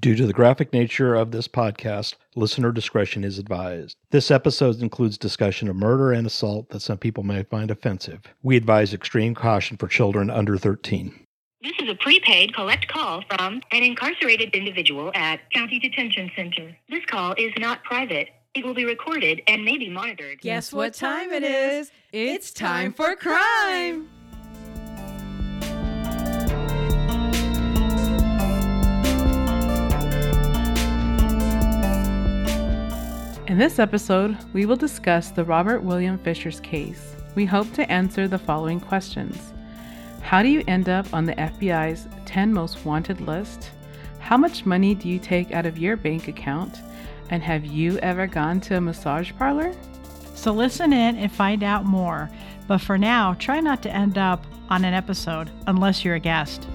Due to the graphic nature of this podcast, listener discretion is advised. This episode includes discussion of murder and assault that some people may find offensive. We advise extreme caution for children under 13. This is a prepaid collect call from an incarcerated individual at County Detention Center. This call is not private. It will be recorded and may be monitored. Guess what time it is? It's time for crime. In this episode, we will discuss the Robert William Fisher's case. We hope to answer the following questions How do you end up on the FBI's 10 most wanted list? How much money do you take out of your bank account? And have you ever gone to a massage parlor? So listen in and find out more. But for now, try not to end up on an episode unless you're a guest.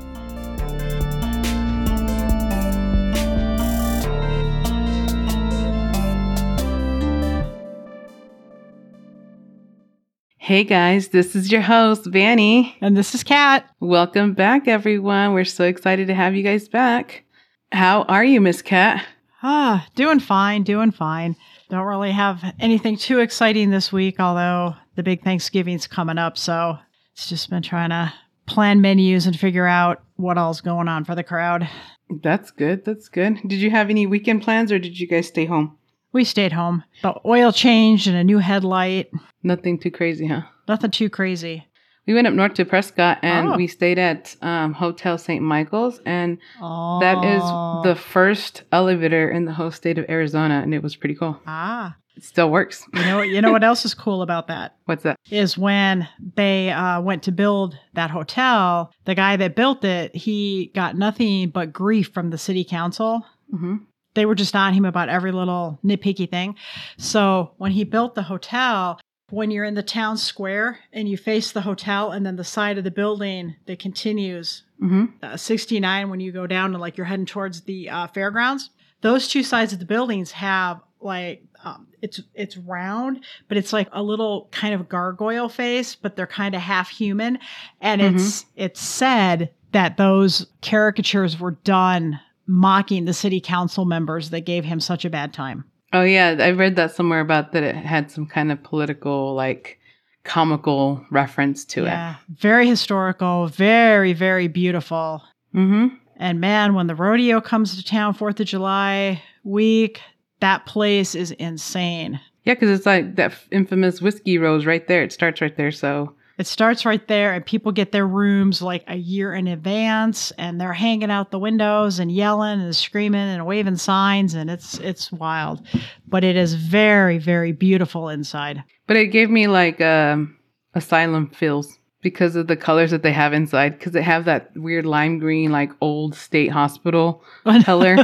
Hey guys, this is your host, Vanny. And this is Kat. Welcome back, everyone. We're so excited to have you guys back. How are you, Miss Kat? Ah, doing fine, doing fine. Don't really have anything too exciting this week, although the big Thanksgiving's coming up. So it's just been trying to plan menus and figure out what all's going on for the crowd. That's good. That's good. Did you have any weekend plans or did you guys stay home? We stayed home. The oil changed and a new headlight. Nothing too crazy, huh? Nothing too crazy. We went up north to Prescott and Oh. we stayed at um, Hotel St. Michael's, and Oh. that is the first elevator in the whole state of Arizona, and it was pretty cool. Ah. It still works. You know, you know what else is cool about that? What's that? is when they uh, went to build that hotel. The guy that built it, he got nothing but grief from the city council. hmm They were just on him about every little nitpicky thing. So when he built the hotel, when you're in the town square and you face the hotel and then the side of the building that continues hmm uh, 69 when you go down and like you're heading towards the uh, fairgrounds those two sides of the buildings have like um, it's it's round but it's like a little kind of gargoyle face but they're kind of half human. And it's it's said that those caricatures were done mocking the city council members that gave him such a bad time Oh yeah, I read that somewhere about that it had some kind of political, like comical reference to it. yeah very historical very very beautiful. Mm-hmm. And man, when the rodeo comes to town, Fourth of July week, that place is insane. Yeah, because it's like that infamous Whiskey Row's right there. It starts right there. So It starts right there, and people get their rooms like a year in advance, and they're hanging out the windows and yelling and screaming and waving signs, and it's it's wild. But it is very, very beautiful inside. But it gave me like um, asylum feels because of the colors that they have inside. Because they have that weird lime green, like old state hospital color.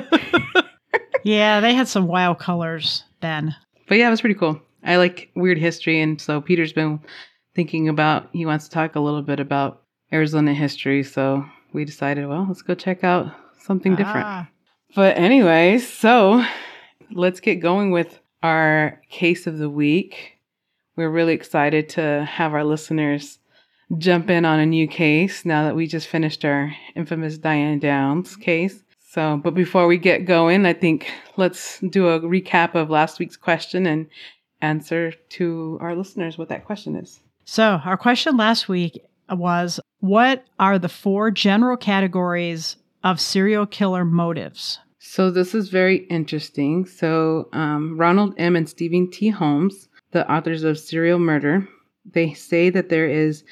yeah, they had some wild colors then. but yeah, it was pretty cool. I like weird history, and so Peter's been thinking about. He wants to talk a little bit about Arizona history. So we decided, well, let's go check out something different. Ah, But anyway, so let's get going with our case of the week. We're really excited to have our listeners jump in on a new case now that we just finished our infamous Diane Downs case. So, but before we get going, I think let's do a recap of last week's question and answer to our listeners what that question is. So, our question last week was What are the four general categories of serial killer motives? So this is very interesting. So um, Ronald M. and Stephen T. Holmes, the authors of Serial Murder, they say that there is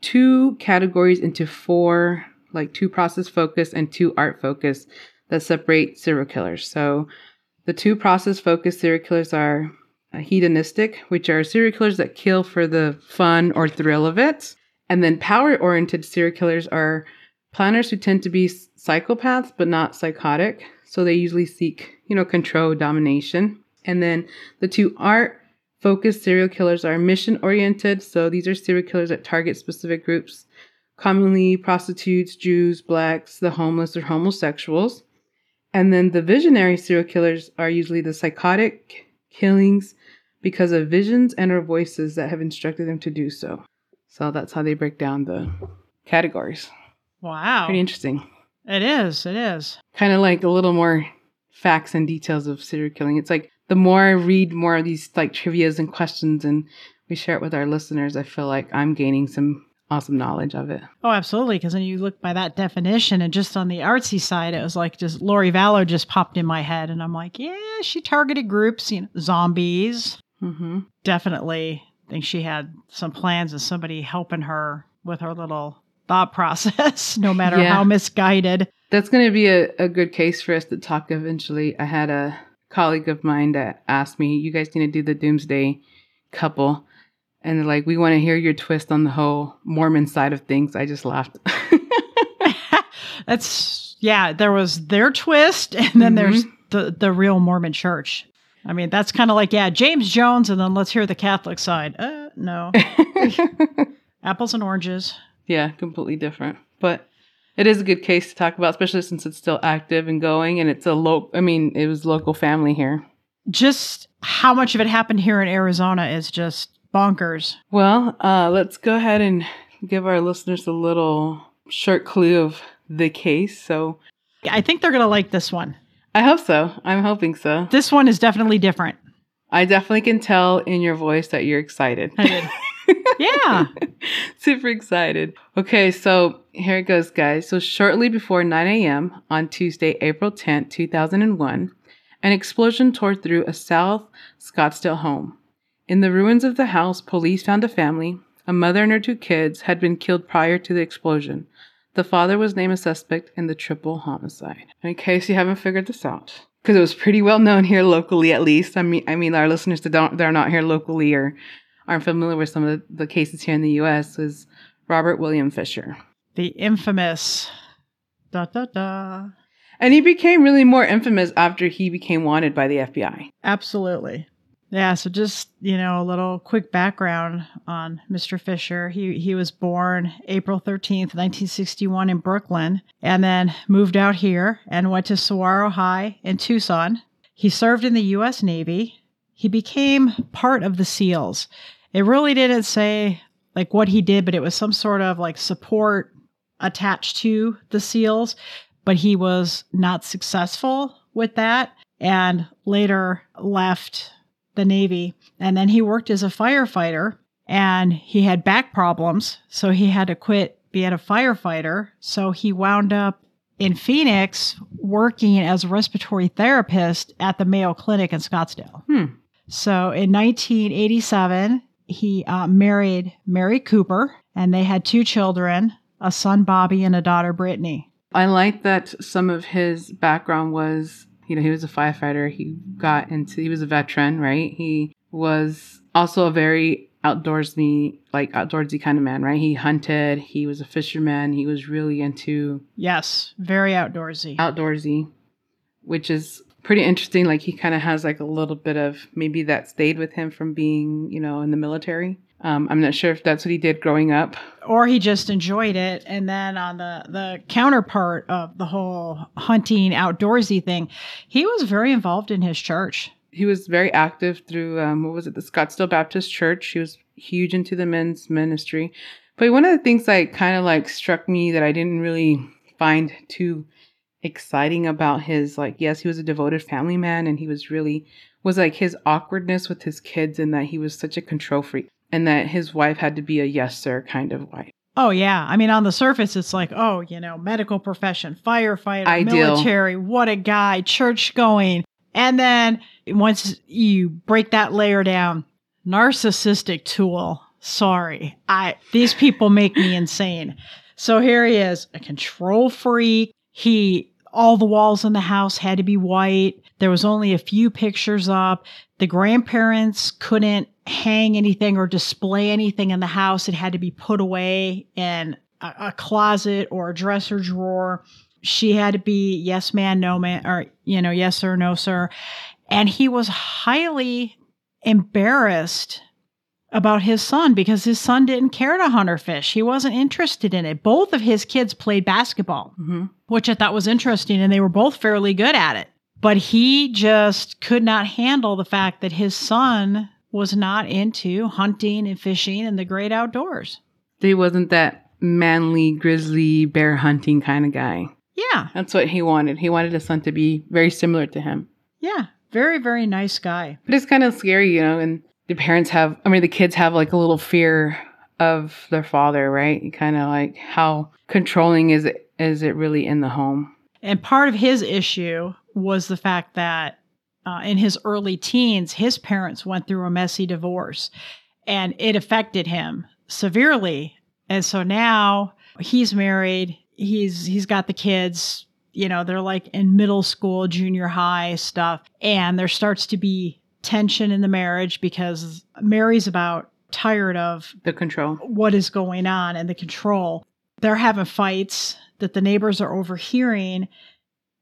two categories into four, like two process focus and two act focus that separate serial killers. So the two process focused serial killers are Uh, hedonistic, which are serial killers that kill for the fun or thrill of it. And then power oriented serial killers are planners who tend to be psychopaths but not psychotic. So they usually seek, you know, control, domination. And then the two act focused serial killers are mission oriented. So these are serial killers that target specific groups, commonly prostitutes, Jews, blacks, the homeless, or homosexuals. And then the visionary serial killers are usually the psychotic killings because of visions and or voices that have instructed them to do so. So that's how they break down the categories. Wow. Pretty interesting. It is. It is. Kind of like a little more facts and details of serial killing. It's like the more I read more of these like trivias and questions and we share it with our listeners, I feel like I'm gaining some awesome knowledge of it. Oh, absolutely. Because then you look by that definition, and just on the artsy side, it was like just Lori Vallow just popped in my head, and I'm like, yeah, she targeted groups, you know, zombies. Mm-hmm. Definitely think she had some plans of somebody helping her with her little thought process, no matter Yeah. how misguided. That's going to be a, a good case for us to talk eventually. I had a colleague of mine that asked me, You guys need to do the Doomsday couple. And they're like, We want to hear your twist on the whole Mormon side of things. I just laughed. That's yeah. There was their twist, and then there's the the real Mormon Church. I mean, that's kind of like yeah, James Jones, and then let's hear the Catholic side. Uh, no, apples and oranges. yeah, completely different. But it is a good case to talk about, especially since it's still active and going. And it's a local, I mean, it was local family here. Just how much of it happened here in Arizona is just bonkers. Well, uh, let's go ahead and give our listeners a little short clue of the case. So I think they're gonna like this one. I hope so. I'm hoping so. This one is definitely different. I definitely can tell in your voice that you're excited. I did. Yeah. Super excited. Okay, so here it goes, guys. So, shortly before 9 a.m. on Tuesday, April 10th, 2001, an explosion tore through a South Scottsdale home. In the ruins of the house, police found a family. A mother and her two kids had been killed prior to the explosion. The father was named a suspect in the triple homicide. In case you haven't figured this out, because it was pretty well known here locally, at least. I mean, I mean, our listeners that don't, they're not here locally or aren't familiar with some of the, the cases here in the U.S. was Robert William Fisher, The infamous da da da. and he became really more infamous after he became wanted by the FBI. Absolutely. Yeah, so just, you know, a little quick background on Mr. Fisher. He he was born April 13th, 1961 in Brooklyn and then moved out here and went to Saguaro High in Tucson. He served in the US Navy. He became part of the SEALs. It really didn't say like what he did, but it was some sort of like support attached to the SEALs, but he was not successful with that and later left the Navy. And then he worked as a firefighter and he had back problems. So he had to quit being a firefighter. So he wound up in Phoenix working as a respiratory therapist at the Mayo Clinic in Scottsdale. Hmm. So in 1987, he uh, married Mary Cooper and they had two children a son, Bobby, and a daughter, Brittany. I like that some of his background was, you know, he was a firefighter. He got into, he was a veteran, right? He was also a very outdoorsy, like outdoorsy kind of man, right? He hunted. He was a fisherman. He was really into Yes, very outdoorsy. outdoorsy, which is pretty interesting. Like he kind of has like a little bit of maybe that stayed with him from being, you know, in the military. Um, I'm not sure if that's what he did growing up. or he just enjoyed it and then on the the counterpart of the whole hunting outdoorsy thing he was very involved in his church He was very active through um, what was it, the Scottsdale Baptist Church. He was huge into the men's ministry. But one of the things that kind of like struck me that I didn't really find too exciting about his like yes he was a devoted family man and he was really was like his awkwardness with his kids and that he was such a control freak and that his wife had to be a yes sir kind of wife. Oh yeah. I mean on the surface it's like oh you know medical profession firefighter Ideal. military what a guy church going. And then once you break that layer down narcissistic tool. Sorry. I these people make me insane. So here he is a control freak. He all the walls in the house had to be white. There was only a few pictures up. The grandparents couldn't hang anything or display anything in the house it had to be put away in a, a closet or a dresser drawer she had to be yes man no man or you know yes sir no sir and he was highly embarrassed about his son because his son didn't care to hunt or fish. He wasn't interested in it. Both of his kids played basketball, mm-hmm. which I thought was interesting, and they were both fairly good at it. But he just could not handle the fact that his son was not into hunting and fishing and the great outdoors. he wasn't that manly grizzly bear hunting kind of guy Yeah. That's what he wanted. He wanted his son to be very similar to him. Yeah. Very, very nice guy. But it's kind of scary, you know, and the parents have, I mean, the kids have like a little fear of their father, right? Kind of like how controlling is it, is it really in the home? And part of his issue was the fact that uh, in his early teens, his parents went through a messy divorce and it affected him severely. And so now he's married, he's he's got the kids, you know, they're like in middle school, junior high stuff, and there starts to be tension in the marriage because Mary's about tired of The control. what is going on and the control. They're having fights that the neighbors are overhearing.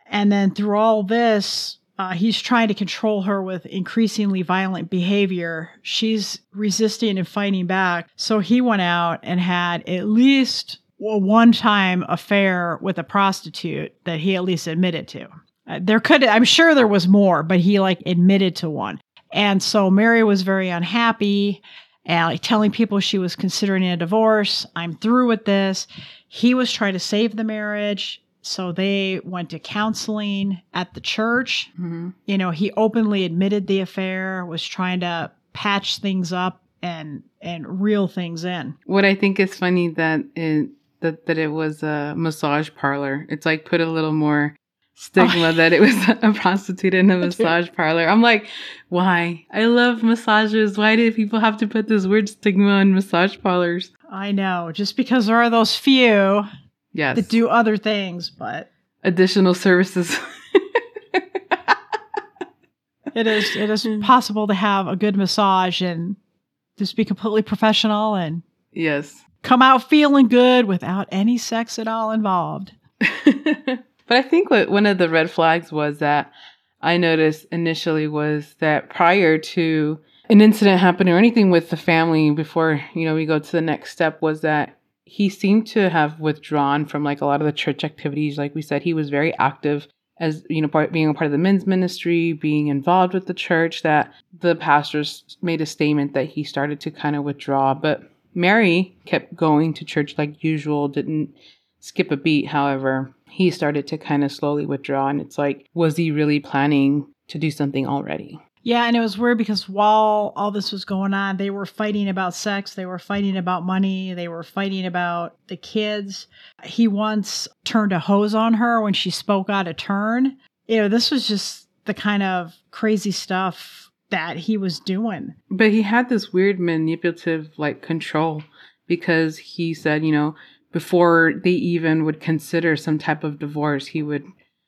And then through all this, uh, he's trying to control her with increasingly violent behavior. She's resisting and fighting back. So he went out and had at least a one time affair with a prostitute that he at least admitted to. Uh, there could, I'm sure there was more, but he like admitted to one. And so Mary was very unhappy and like telling people she was considering a divorce. I'm through with this. He was trying to save the marriage. So they went to counseling at the church. hmm You know, he openly admitted the affair, was trying to patch things up and and reel things in. What I think is funny that it, that, that it was a massage parlor. It's like put a little more stigma Oh. that it was a prostitute in a massage parlor. I'm like, why? I love massages. Why do people have to put this weird stigma on massage parlors? I know, just because there are those few Yes. that do other things, but additional services. it is it is possible to have a good massage and just be completely professional and yes. come out feeling good without any sex at all involved. but I think what one of the red flags was that I noticed initially was that prior to an incident happening or anything with the family before, you know, we go to the next step was that he seemed to have withdrawn from like a lot of the church activities. Like we said, he was very active as, you know, part, being a part of the men's ministry, being involved with the church, that the pastors made a statement that he started to kind of withdraw. But Mary kept going to church like usual, didn't skip a beat. However, he started to kind of slowly withdraw. And it's like, was he really planning to do something already? Yeah, and it was weird because while all this was going on, they were fighting about sex, they were fighting about money, they were fighting about the kids. He once turned a hose on her when she spoke out of turn. You know, this was just the kind of crazy stuff that he was doing. But he had this weird manipulative like control because he said, you know, before they even would consider some type of divorce, he would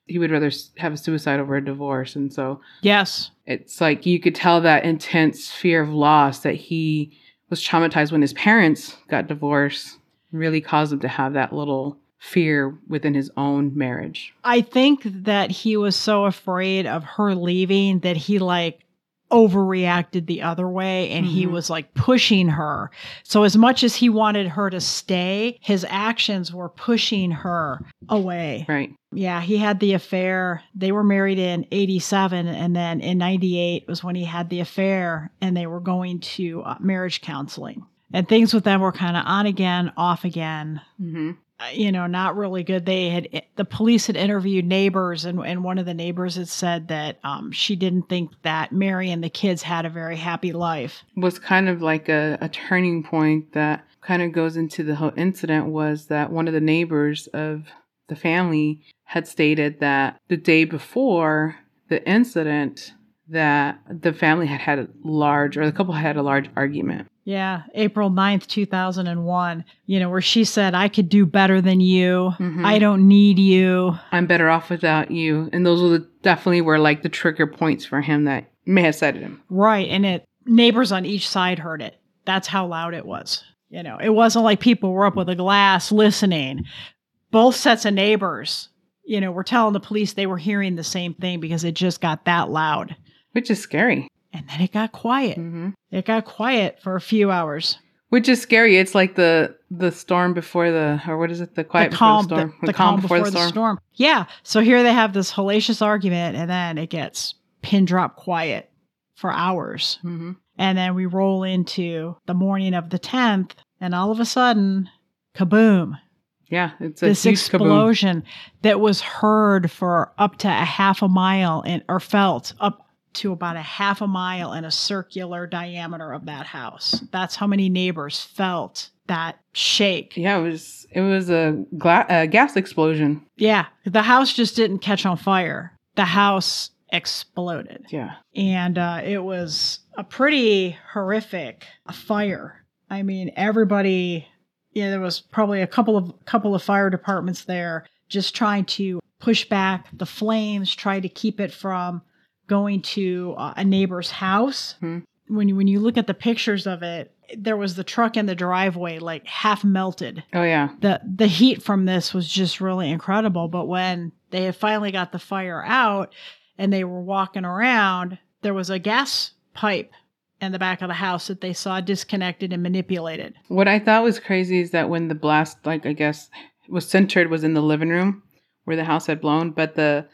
he would rather have a suicide over a divorce. And so Yes. it's like you could tell that intense fear of loss that he was traumatized when his parents got divorced really caused him to have that little fear within his own marriage. I think that he was so afraid of her leaving that he like overreacted the other way and he Mhm. was like pushing her. So as much as he wanted her to stay, his actions were pushing her away. Right. Yeah, he had the affair. They were married in 87 and then in 98 was when he had the affair and they were going to uh, marriage counseling. And things with them were kind of on again, off again Mm-hmm. Uh, you know, not really good. They had the police had interviewed neighbors, and and one of the neighbors had said that um, she didn't think that Mary and the kids had a very happy life. was kind of like a, a turning point that kind of goes into the whole incident was that one of the neighbors of the family had stated that the day before the incident that the family had had a large or the couple had a large argument Yeah, April 9th, 2001, you know, where she said, I could do better than you. Mhm. I don't need you. i'm better off without you and those were the, definitely were like the trigger points for him that may have said him Right. And it, neighbors on each side heard it. That's how loud it was. You know, it wasn't like people were up with a glass listening. Both sets of neighbors, you know, were telling the police they were hearing the same thing because it just got that loud. which is scary And then it got quiet. hmm It got quiet for a few hours. which is scary it's like the the storm before the or what is it the quiet the calm, before the storm the, the calm before, the, storm. Yeah. So here they have this hellacious argument, and then it gets pin drop quiet for hours. hmm And then we roll into the morning of the 10th, and all of a sudden, kaboom, Yeah, it's a this huge kaboom. explosion that was heard for up to a half a mile and or felt up to about a half a mile in a circular diameter of that house. That's how many neighbors felt that shake. Yeah, it was it was a, gla- a gas explosion. Yeah, the house just didn't catch on fire. The house exploded. Yeah. and uh, it was a pretty horrific fire. I mean, everybody, yeah, there was probably a couple of couple of fire departments there just trying to push back the flames, try to keep it from going to uh, a neighbor's house. Hmm. When you, when you look at the pictures of it, there was the truck in the driveway like half melted Oh yeah. the the heat from this was just really incredible but when they had finally got the fire out and they were walking around there was a gas pipe in the back of the house that they saw disconnected and manipulated What I thought was crazy is that when the blast, like I guess, was centered was in the living room where the house had blown, but the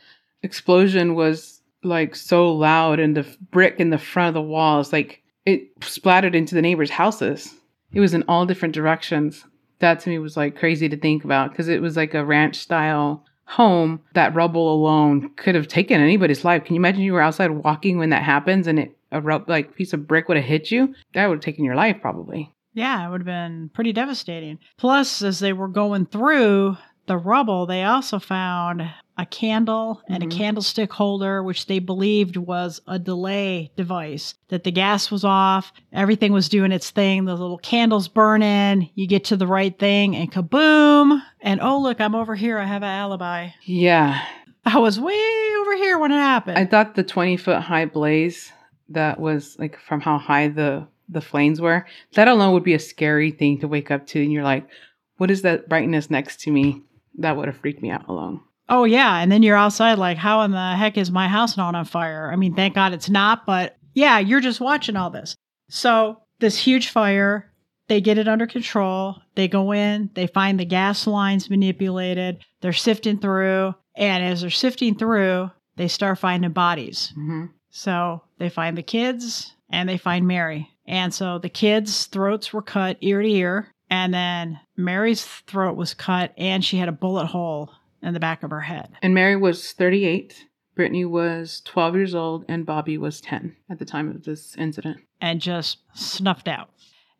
explosion was like so loud and the brick in the front of the walls, like it splattered into the neighbors' houses. It was in all different directions. That to me was like crazy to think about because it was like a ranch style home. That rubble alone could have taken anybody's life. Can you imagine you were outside walking when that happens and it a rub, like piece of brick would have hit you? That would have taken your life probably. yeah it would have been pretty devastating plus as they were going through the rubble they also found a candle and Mhm. a candlestick holder which they believed was a delay device that the gas was off everything was doing its thing the little candles burning you get to the right thing and kaboom and oh look i'm over here i have an alibi Yeah, i was way over here when it happened I thought the 20 foot high blaze that was like from how high the the flames were, that alone would be a scary thing to wake up to. And you're like, what is that brightness next to me? That would have freaked me out alone. Oh yeah, and then you're outside like, how in the heck is my house not on fire? I mean, thank God it's not, but yeah, you're just watching all this. So this huge fire, they get it under control. They go in, they find the gas lines manipulated. They're sifting through, and as they're sifting through, they start finding bodies. hmm So they find the kids and they find Mary. And so the kids' throats were cut ear to ear. And then Mary's throat was cut and she had a bullet hole in the back of her head. And Mary was 38, Brittany was 12 years old, and Bobby was 10 at the time of this incident. and just snuffed out.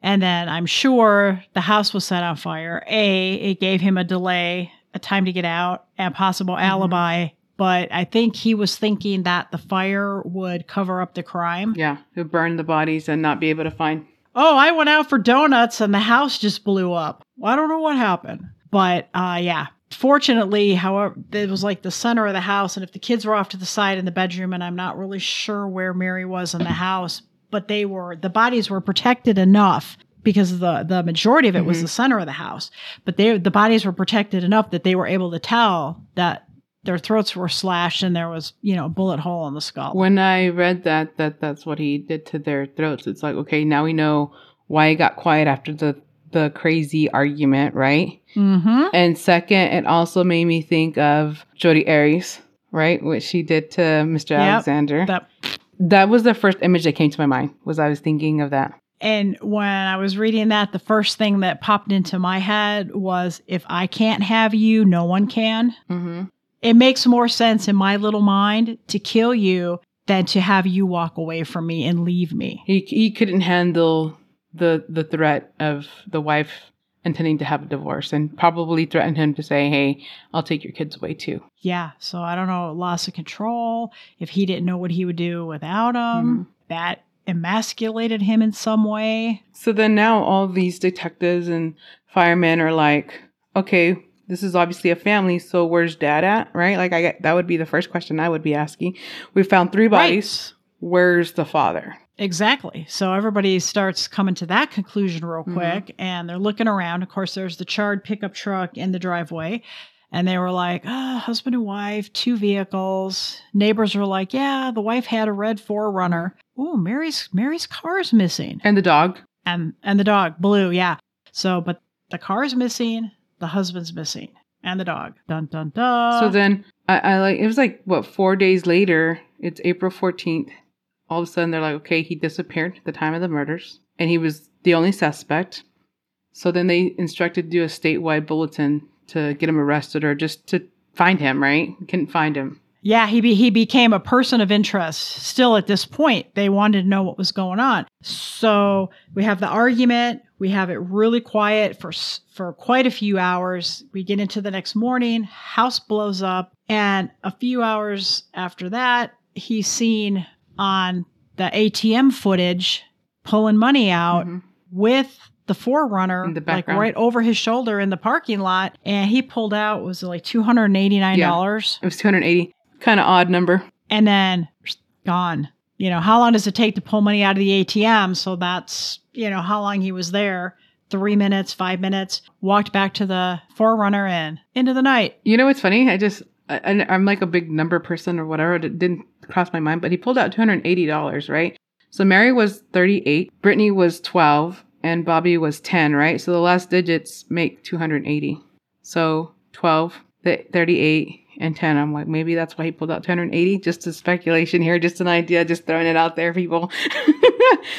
And then I'm sure the house was set on fire. A, it gave him a delay, a time to get out, and possible alibi. But I think he was thinking that the fire would cover up the crime. Yeah, who burned the bodies and not be able to find. Oh, I went out for donuts and the house just blew up. Well, I don't know what happened. But uh, yeah, fortunately, however, it was like the center of the house. And if the kids were off to the side in the bedroom, and I'm not really sure where Mary was in the house, but they were, the bodies were protected enough because the, the majority of it was Mhm. the center of the house. But they, the bodies were protected enough that they were able to tell that their throats were slashed and there was, you know, a bullet hole in the skull. When I read that, that that's what he did to their throats, it's like, okay, now we know why he got quiet after the, the crazy argument, right? mm-hmm. And second, it also made me think of Jodi Arias, right? What she did to Mr. Yep. Alexander. That that was the first image that came to my mind. Was I was thinking of that. And when I was reading that, the first thing that popped into my head was if I can't have you, no one can. Mm-hmm. It makes more sense in my little mind to kill you than to have you walk away from me and leave me. He he couldn't handle the the threat of the wife intending to have a divorce, and probably threatened him to say, "Hey, I'll take your kids away too." Yeah. So I don't know, loss of control, if he didn't know what he would do without him, mm-hmm. that emasculated him in some way. So then now all these detectives and firemen are like, okay, this is obviously a family, so where's dad at? Right? Like I get that would be the first question I would be asking. We found three bodies. Where's the father? Exactly. So everybody starts coming to that conclusion real Mhm. quick and they're looking around. Of course, there's the charred pickup truck in the driveway. And they were like, ah, husband and wife, two vehicles. Neighbors were like, yeah, the wife had a red forerunner. Oh, Mary's Mary's car's missing. And the dog. And and the dog, blue, yeah. So but the car's missing, the husband's missing, and the dog. Dun dun dun. so then I, I like it was like what four days later. It's April fourteenth. All of a sudden they're like, okay, he disappeared at the time of the murders, and he was the only suspect. So then they instructed to do a statewide bulletin to get him arrested or just to find him, right? Couldn't find him. Yeah, he be, he became a person of interest. Still at this point, they wanted to know what was going on. So we have the argument. We have it really quiet for for quite a few hours. We get into the next morning. House blows up, and a few hours after that, he's seen on the ATM footage pulling money out Mhm. with the 4Runner In the like right over his shoulder in the parking lot and he pulled out was it like $289 It was 280. Kind of odd number. and then gone. You know, how long does it take to pull money out of the ATM? So that's, you know, how long he was there. Three minutes, five minutes, walked back to the 4Runner and into the night. You know what's funny? I just I- I'm like a big number person or whatever. It didn't cross my mind, but he pulled out two hundred eighty dollars, right? So Mary was thirty eight, Brittany was twelve, and Bobby was ten, right? So the last digits make two hundred eighty. So 12, th- 38, and ten. I'm like, maybe that's why he pulled out two hundred eighty. Just a speculation here, just an idea, just throwing it out there, people.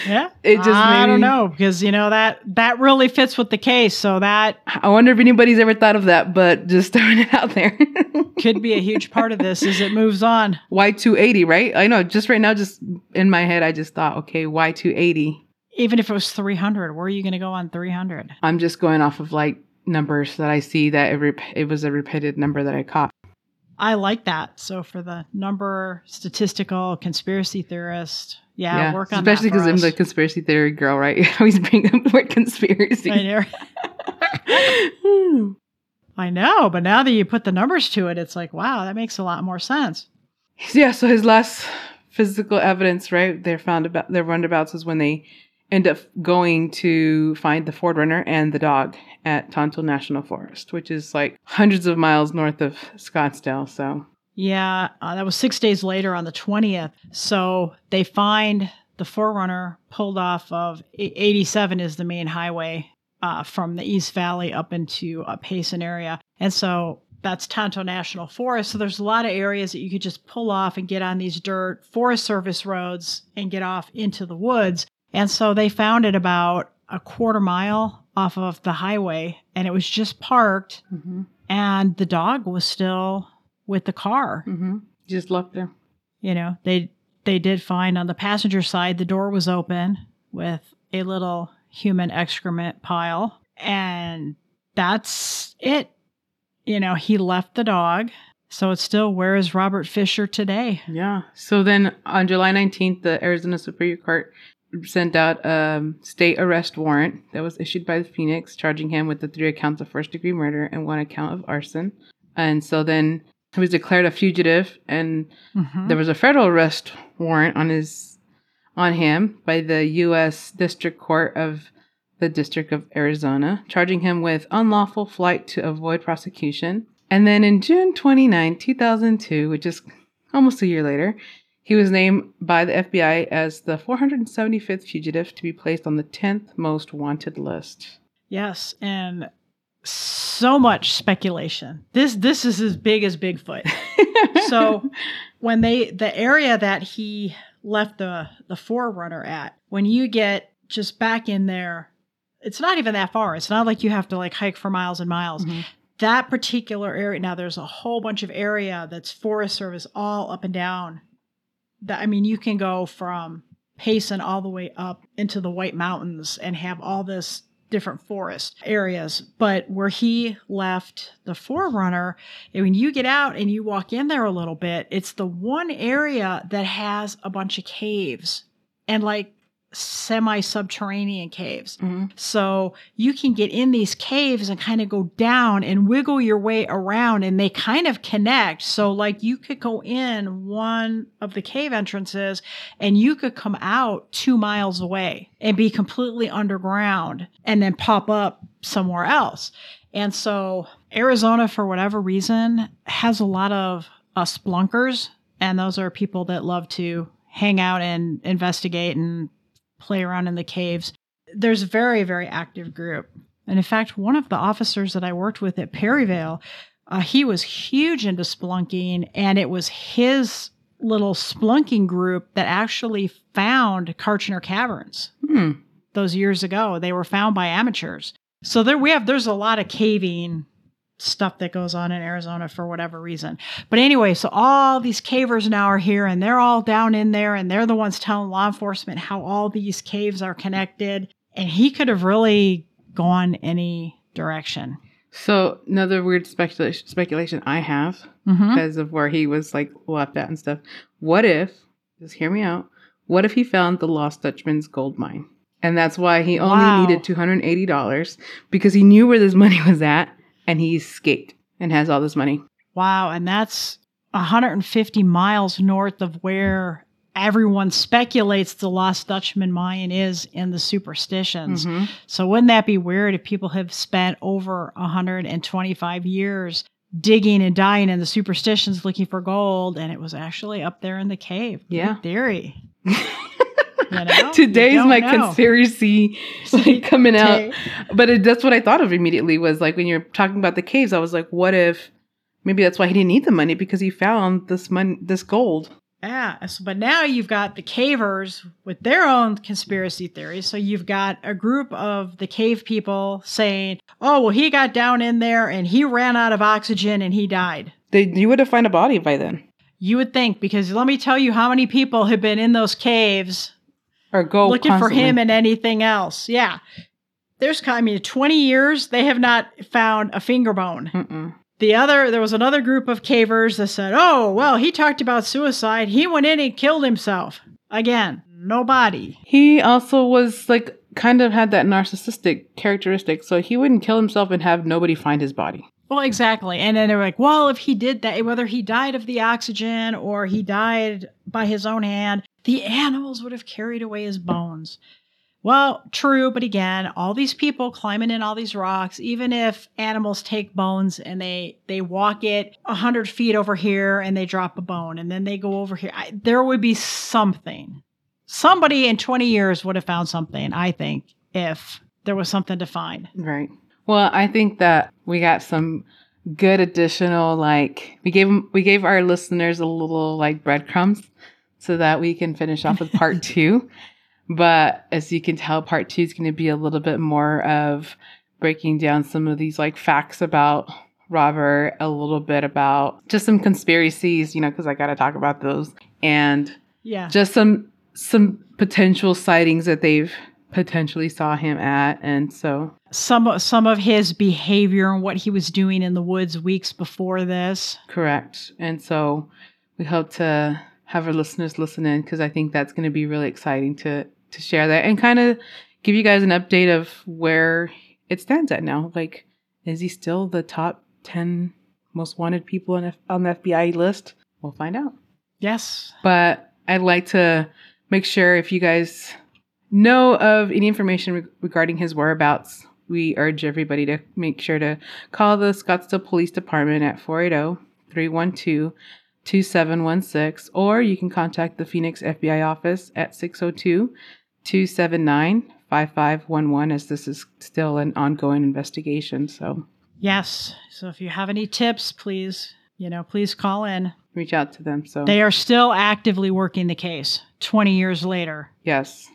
Yeah. It just I don't me- know because, you know, that that really fits with the case. So that I wonder if anybody's ever thought of that, but just throwing it out there. could be a huge part of this as it moves on. Y280, right? I know, just right now, just in my head, I just thought, okay, Y280. Even if it was 300, where are you going to go on 300? I'm just going off of like numbers that I see that it, rep- it was a repeated number that I caught. I like that. So for the number statistical conspiracy theorist, yeah, work on especially because I'm the conspiracy theory girl, right? I always bring up the word conspiracy. I know. I know, but now that you put the numbers to it, it's like, wow, that makes a lot more sense. yeah, so his last physical evidence, right? They're found about their roundabouts is when they end up going to find the 4Runner and the dog at Tonto National Forest, which is like hundreds of miles north of Scottsdale. So Yeah, uh, that was six days later on the 20th. So they find the 4Runner pulled off of e- 87 is the main highway uh, from the East Valley up into uh, Payson area. And so that's Tonto National Forest. So there's a lot of areas that you could just pull off and get on these dirt Forest Service roads and get off into the woods. And so they found it about a quarter mile off of the highway and it was just parked mm-hmm. and the dog was still with the car. Mm-hmm. just left there. You know, they they did find on the passenger side the door was open with a little human excrement pile and that's it. You know, he left the dog. So it's still where is Robert Fisher today? Yeah. So then on July 19th, the Arizona Superior Court sent out a state arrest warrant that was issued by the Phoenix, charging him with the three accounts of first degree murder and one account of arson. And so then he was declared a fugitive, and Mhm. there was a federal arrest warrant on his on him by the U.S. District Court of the District of Arizona, charging him with unlawful flight to avoid prosecution. And then in June 29, 2002, which is almost a year later, he was named by the FBI as the 475th fugitive to be placed on the 10th most wanted list. Yes, and so much speculation. This this is as big as Bigfoot. so when they the area that he left the the 4Runner at when you get just back in there it's not even that far it's not like you have to like hike for miles and miles Mhm. that particular area now there's a whole bunch of area that's forest service all up and down that i mean you can go from payson all the way up into the white mountains and have all this different forest areas. But where he left the 4Runner when you get out and you walk in there a little bit, it's the one area that has a bunch of caves. And like semi subterranean caves. Mhm. So you can get in these caves and kind of go down and wiggle your way around and they kind of connect. So like you could go in one of the cave entrances and you could come out two miles away and be completely underground and then pop up somewhere else. And so Arizona, for whatever reason, has a lot of uh, spelunkers, and those are people that love to hang out and investigate and play around in the caves. There's a very, very active group. And in fact, one of the officers that I worked with at Perryville, uh, he was huge into spelunking, and it was his little spelunking group that actually found Kartchner Caverns Hmm. those years ago. They were found by amateurs. So there we have there's a lot of caving stuff that goes on in Arizona for whatever reason. But anyway, so all these cavers now are here and they're all down in there and they're the ones telling law enforcement how all these caves are connected. And he could have really gone any direction. So another weird speculation speculation I have Mm-hmm. because of where he was like left at and stuff. What if, just hear me out, what if he found the Lost Dutchman's gold mine? And that's why he only Wow. needed $280 because he knew where this money was at and he escaped and has all this money. Wow. And that's 150 miles north of where everyone speculates the Lost Dutchman mine is in the superstitions. Mhm. So wouldn't that be weird if people have spent over 125 years digging and dying in the superstitions looking for gold and it was actually up there in the cave? Yeah. theory. You know? Today's my know. conspiracy like, coming out. But it, that's what I thought of immediately was like when you're talking about the caves, I was like, what if maybe that's why he didn't need the money because he found this money, this gold. Yeah. So, but now you've got the cavers with their own conspiracy theories. So you've got a group of the cave people saying, oh, well, he got down in there and he ran out of oxygen and he died. They, you would have found a body by then. You would think, because let me tell you how many people have been in those caves Or go looking for him and anything else. Yeah. There's, I mean, 20 years, they have not found a finger bone. Mm-mm. The other, there was another group of cavers that said, oh, well, he talked about suicide. He went in and killed himself. Again, no body. He also was like kind of had that narcissistic characteristic, so he wouldn't kill himself and have nobody find his body. Well, exactly. And then they're like, well, if he did that, whether he died of the oxygen or he died by his own hand, the animals would have carried away his bones. Well, true, but again, all these people climbing in all these rocks, even if animals take bones and they they walk it a hundred feet over here and they drop a bone and then they go over here, I, there would be something. Somebody in 20 years would have found something, I think, if there was something to find. Right. Well, I think that we got some good additional like we gave we gave our listeners a little like breadcrumbs so that we can finish off with part 2. But as you can tell part 2 is going to be a little bit more of breaking down some of these like facts about Robert, a little bit about just some conspiracies, you know, cuz I got to talk about those and Yeah. just some some potential sightings that they've potentially saw him at and so some of some of his behavior and what he was doing in the woods weeks before this. Correct. And so we hope to have our listeners listen in because I think that's going to be really exciting to to share that and kind of give you guys an update of where it stands at now. Like, is he still the top ten most wanted people on, F- on the FBI list? We'll find out. Yes. But I'd like to make sure if you guys know of any information re- regarding his whereabouts, we urge everybody to make sure to call the Scottsdale Police Department at 480 312 2716, or you can contact the Phoenix FBI office at 602 279 5511, as this is still an ongoing investigation. So Yes. So if you have any tips, please, you know, please call in. reach out to them. So, They are still actively working the case 20 years later. Yes.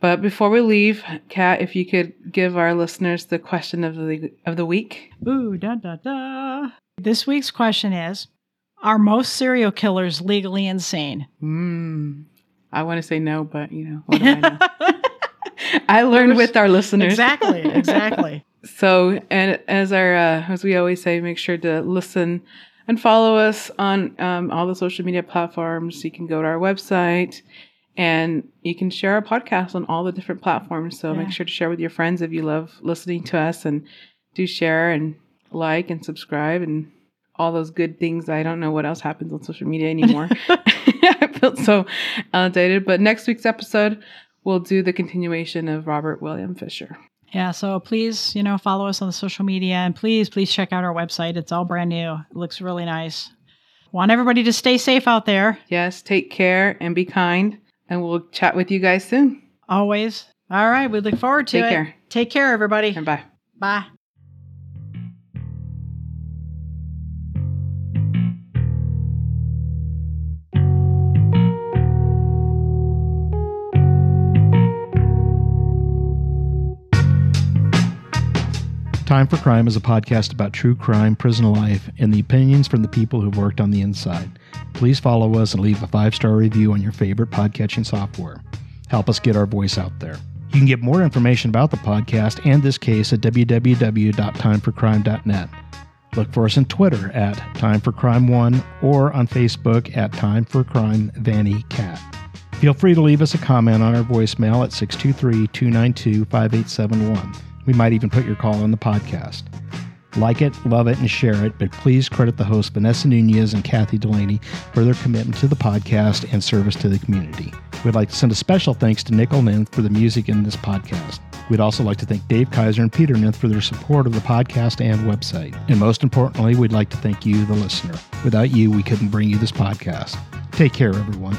But before we leave, Kat, if you could give our listeners the question of the of the week. Ooh, da da da. This week's question is Are most serial killers legally insane? Hmm. I want to say no, but you know, what do I know? I learned with our listeners. exactly. Exactly. So, and as our uh, as we always say, make sure to listen and follow us on um, all the social media platforms. You can go to our website, and you can share our podcast on all the different platforms. So Yeah. make sure to share with your friends if you love listening to us, and do share and like and subscribe and all those good things. I don't know what else happens on social media anymore. I feel so outdated. But next week's episode, we'll do the continuation of Robert William Fisher. Yeah, so please, you know, follow us on the social media and please, please check out our website. It's all brand new. It looks really nice. Want everybody to stay safe out there, Yes, take care and be kind. And we'll chat with you guys soon. always. All right, we look forward to Take it. Take care. Take care, everybody. And bye. Bye. Time for Crime is a podcast about true crime, prison life, and the opinions from the people who've worked on the inside. Please follow us and leave a five star review on your favorite podcatching software. Help us get our voice out there. You can get more information about the podcast and this case at www.timeforcrime.net. Look for us on Twitter at Time for Crime One or on Facebook at Time for Crime Vanny Kat. Feel free to leave us a comment on our voicemail at 623 292 5871. We might even put your call on the podcast. Like it, love it, and share it, but please credit the hosts Vanessa Nunez and Kathy Delaney for their commitment to the podcast and service to the community. We'd like to send a special thanks to Nickel Ninth for the music in this podcast. We'd also like to thank Dave Kaiser and Peter Ninth for their support of the podcast and website. And most importantly, we'd like to thank you, the listener. Without you, we couldn't bring you this podcast. Take care, everyone.